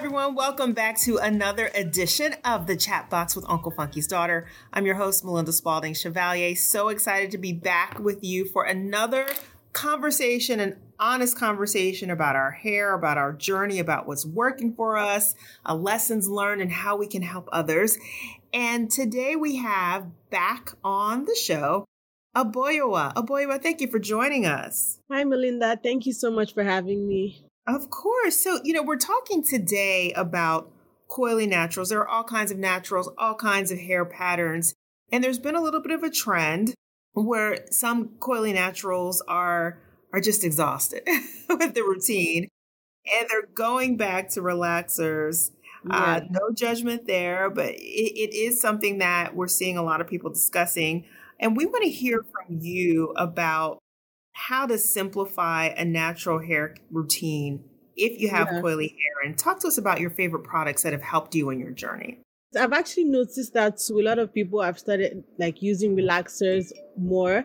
everyone. Welcome back to another edition of the Chat Box with Uncle Funky's daughter. I'm your host, Melinda Spalding Chevalier. So excited to be back with you for another conversation, an honest conversation about our hair, about our journey, about what's working for us, uh, lessons learned, and how we can help others. And today we have back on the show Aboyowa. Aboyowa, thank you for joining us. Hi, Melinda. Thank you so much for having me. Of course. So, you know, we're talking today about coily naturals. There are all kinds of naturals, all kinds of hair patterns. And there's been a little bit of a trend where some coily naturals are are just exhausted with the routine and they're going back to relaxers. Uh, no judgment there, but it, it is something that we're seeing a lot of people discussing. And we want to hear from you about how to simplify a natural hair routine if you have yeah. coily hair and talk to us about your favorite products that have helped you in your journey. I've actually noticed that a lot of people have started like using relaxers more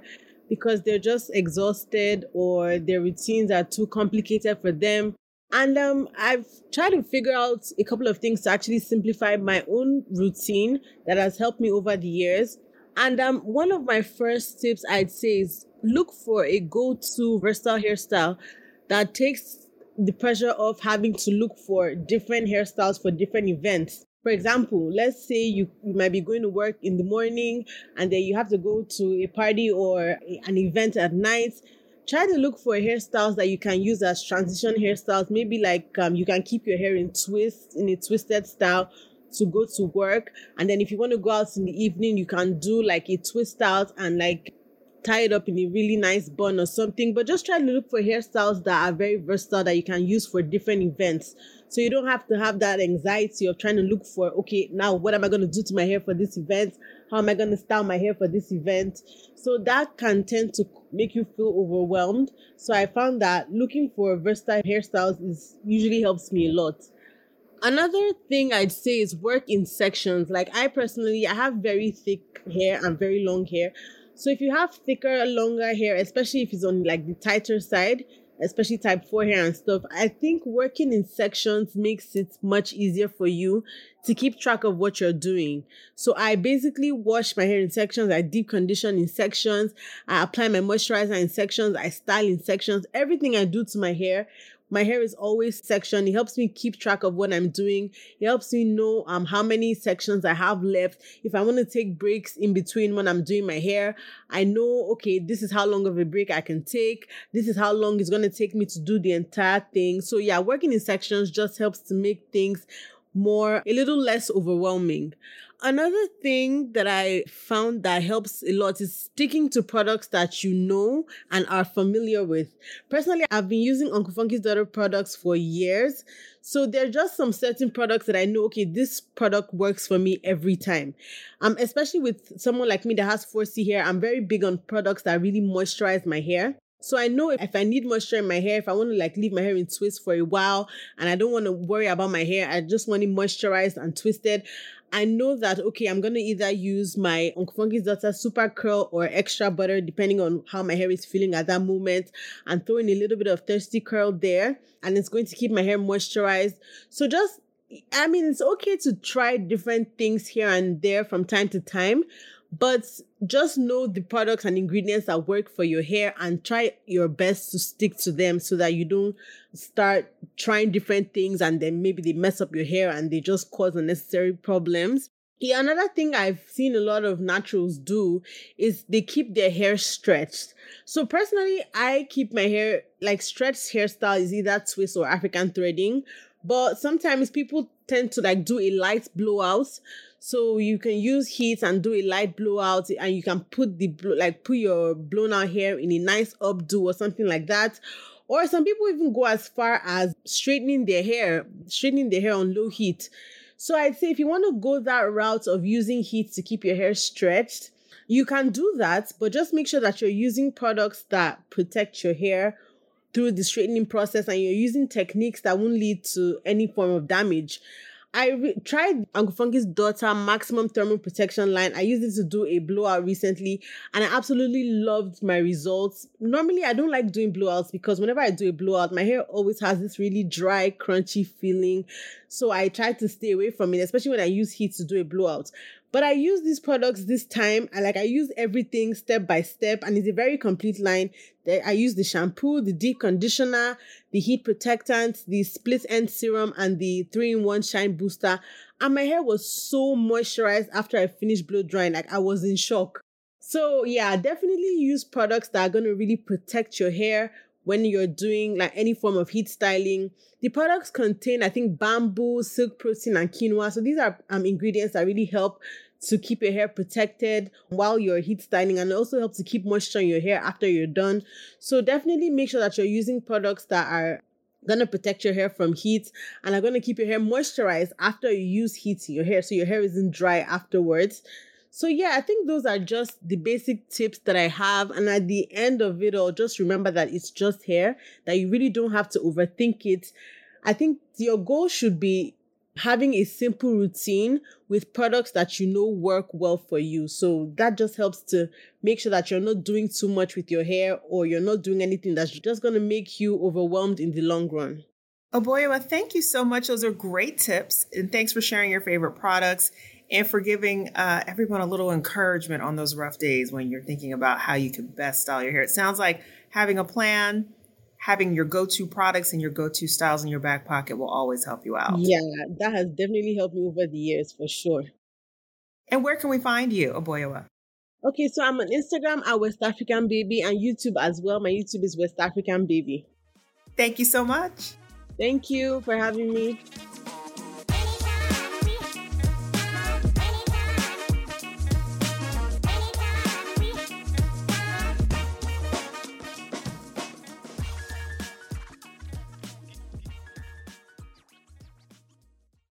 because they're just exhausted or their routines are too complicated for them. And um, I've tried to figure out a couple of things to actually simplify my own routine that has helped me over the years. And um, one of my first tips I'd say is look for a go-to versatile hairstyle that takes the pressure of having to look for different hairstyles for different events. For example, let's say you, you might be going to work in the morning and then you have to go to a party or an event at night. Try to look for hairstyles that you can use as transition hairstyles. Maybe like um, you can keep your hair in twists, in a twisted style to go to work. And then if you want to go out in the evening, you can do like a twist out and like tie it up in a really nice bun or something. But just try to look for hairstyles that are very versatile that you can use for different events. So you don't have to have that anxiety of trying to look for, okay, now what am I going to do to my hair for this event? How am I going to style my hair for this event? So that can tend to make you feel overwhelmed. So I found that looking for versatile hairstyles is usually helps me a lot. Another thing I'd say is work in sections. Like I personally, I have very thick hair and very long hair. So if you have thicker, longer hair, especially if it's on like the tighter side, especially type 4 hair and stuff, I think working in sections makes it much easier for you to keep track of what you're doing. So I basically wash my hair in sections, I deep condition in sections, I apply my moisturizer in sections, I style in sections. Everything I do to my hair my hair is always sectioned. It helps me keep track of what I'm doing. It helps me know um how many sections I have left. If I want to take breaks in between when I'm doing my hair, I know okay, this is how long of a break I can take. This is how long it's going to take me to do the entire thing. So yeah, working in sections just helps to make things more a little less overwhelming. Another thing that I found that helps a lot is sticking to products that you know and are familiar with. Personally, I've been using Uncle Funky's Daughter products for years. So there are just some certain products that I know, okay, this product works for me every time. Um, especially with someone like me that has 4C hair, I'm very big on products that really moisturize my hair. So I know if I need moisture in my hair, if I want to like leave my hair in twist for a while and I don't want to worry about my hair, I just want it moisturized and twisted. I know that okay, I'm gonna either use my Uncle Funky's daughter super curl or extra butter, depending on how my hair is feeling at that moment, and throw in a little bit of thirsty curl there, and it's going to keep my hair moisturized. So just I mean, it's okay to try different things here and there from time to time, but just know the products and ingredients that work for your hair and try your best to stick to them so that you don't start trying different things and then maybe they mess up your hair and they just cause unnecessary problems. Yeah, another thing I've seen a lot of naturals do is they keep their hair stretched. So personally, I keep my hair like stretched hairstyle is either twist or African threading, but sometimes people tend to like do a light blowout. So you can use heat and do a light blowout and you can put the like put your blown out hair in a nice updo or something like that. Or some people even go as far as straightening their hair, straightening their hair on low heat. So I'd say if you want to go that route of using heat to keep your hair stretched, you can do that, but just make sure that you're using products that protect your hair through the straightening process and you're using techniques that won't lead to any form of damage. I re- tried Uncle Funky's daughter maximum thermal protection line. I used it to do a blowout recently and I absolutely loved my results. Normally, I don't like doing blowouts because whenever I do a blowout, my hair always has this really dry, crunchy feeling. So I try to stay away from it, especially when I use heat to do a blowout. But I use these products this time. I like I use everything step by step, and it's a very complete line. I use the shampoo, the deep conditioner, the heat protectant, the split end serum, and the three-in-one shine booster. And my hair was so moisturized after I finished blow drying. Like I was in shock. So yeah, definitely use products that are to really protect your hair when you're doing like any form of heat styling. The products contain, I think, bamboo, silk protein, and quinoa. So these are um, ingredients that really help to keep your hair protected while you're heat styling and also help to keep moisture in your hair after you're done. So definitely make sure that you're using products that are to protect your hair from heat and are to keep your hair moisturized after you use heat in your hair so your hair isn't dry afterwards. So yeah, I think those are just the basic tips that I have. And at the end of it all, just remember that it's just hair, that you really don't have to overthink it. I think your goal should be having a simple routine with products that you know work well for you. So that just helps to make sure that you're not doing too much with your hair or you're not doing anything that's just going to make you overwhelmed in the long run. Oboyewa, thank you so much. Those are great tips. And thanks for sharing your favorite products and for giving uh, everyone a little encouragement on those rough days when you're thinking about how you can best style your hair. It sounds like having a plan, having your go-to products and your go-to styles in your back pocket will always help you out. Yeah, that has definitely helped me over the years for sure. And where can we find you, Oboyewa? Okay, so I'm on Instagram at West African Baby and YouTube as well. My YouTube is West African Baby. Thank you so much. Thank you for having me.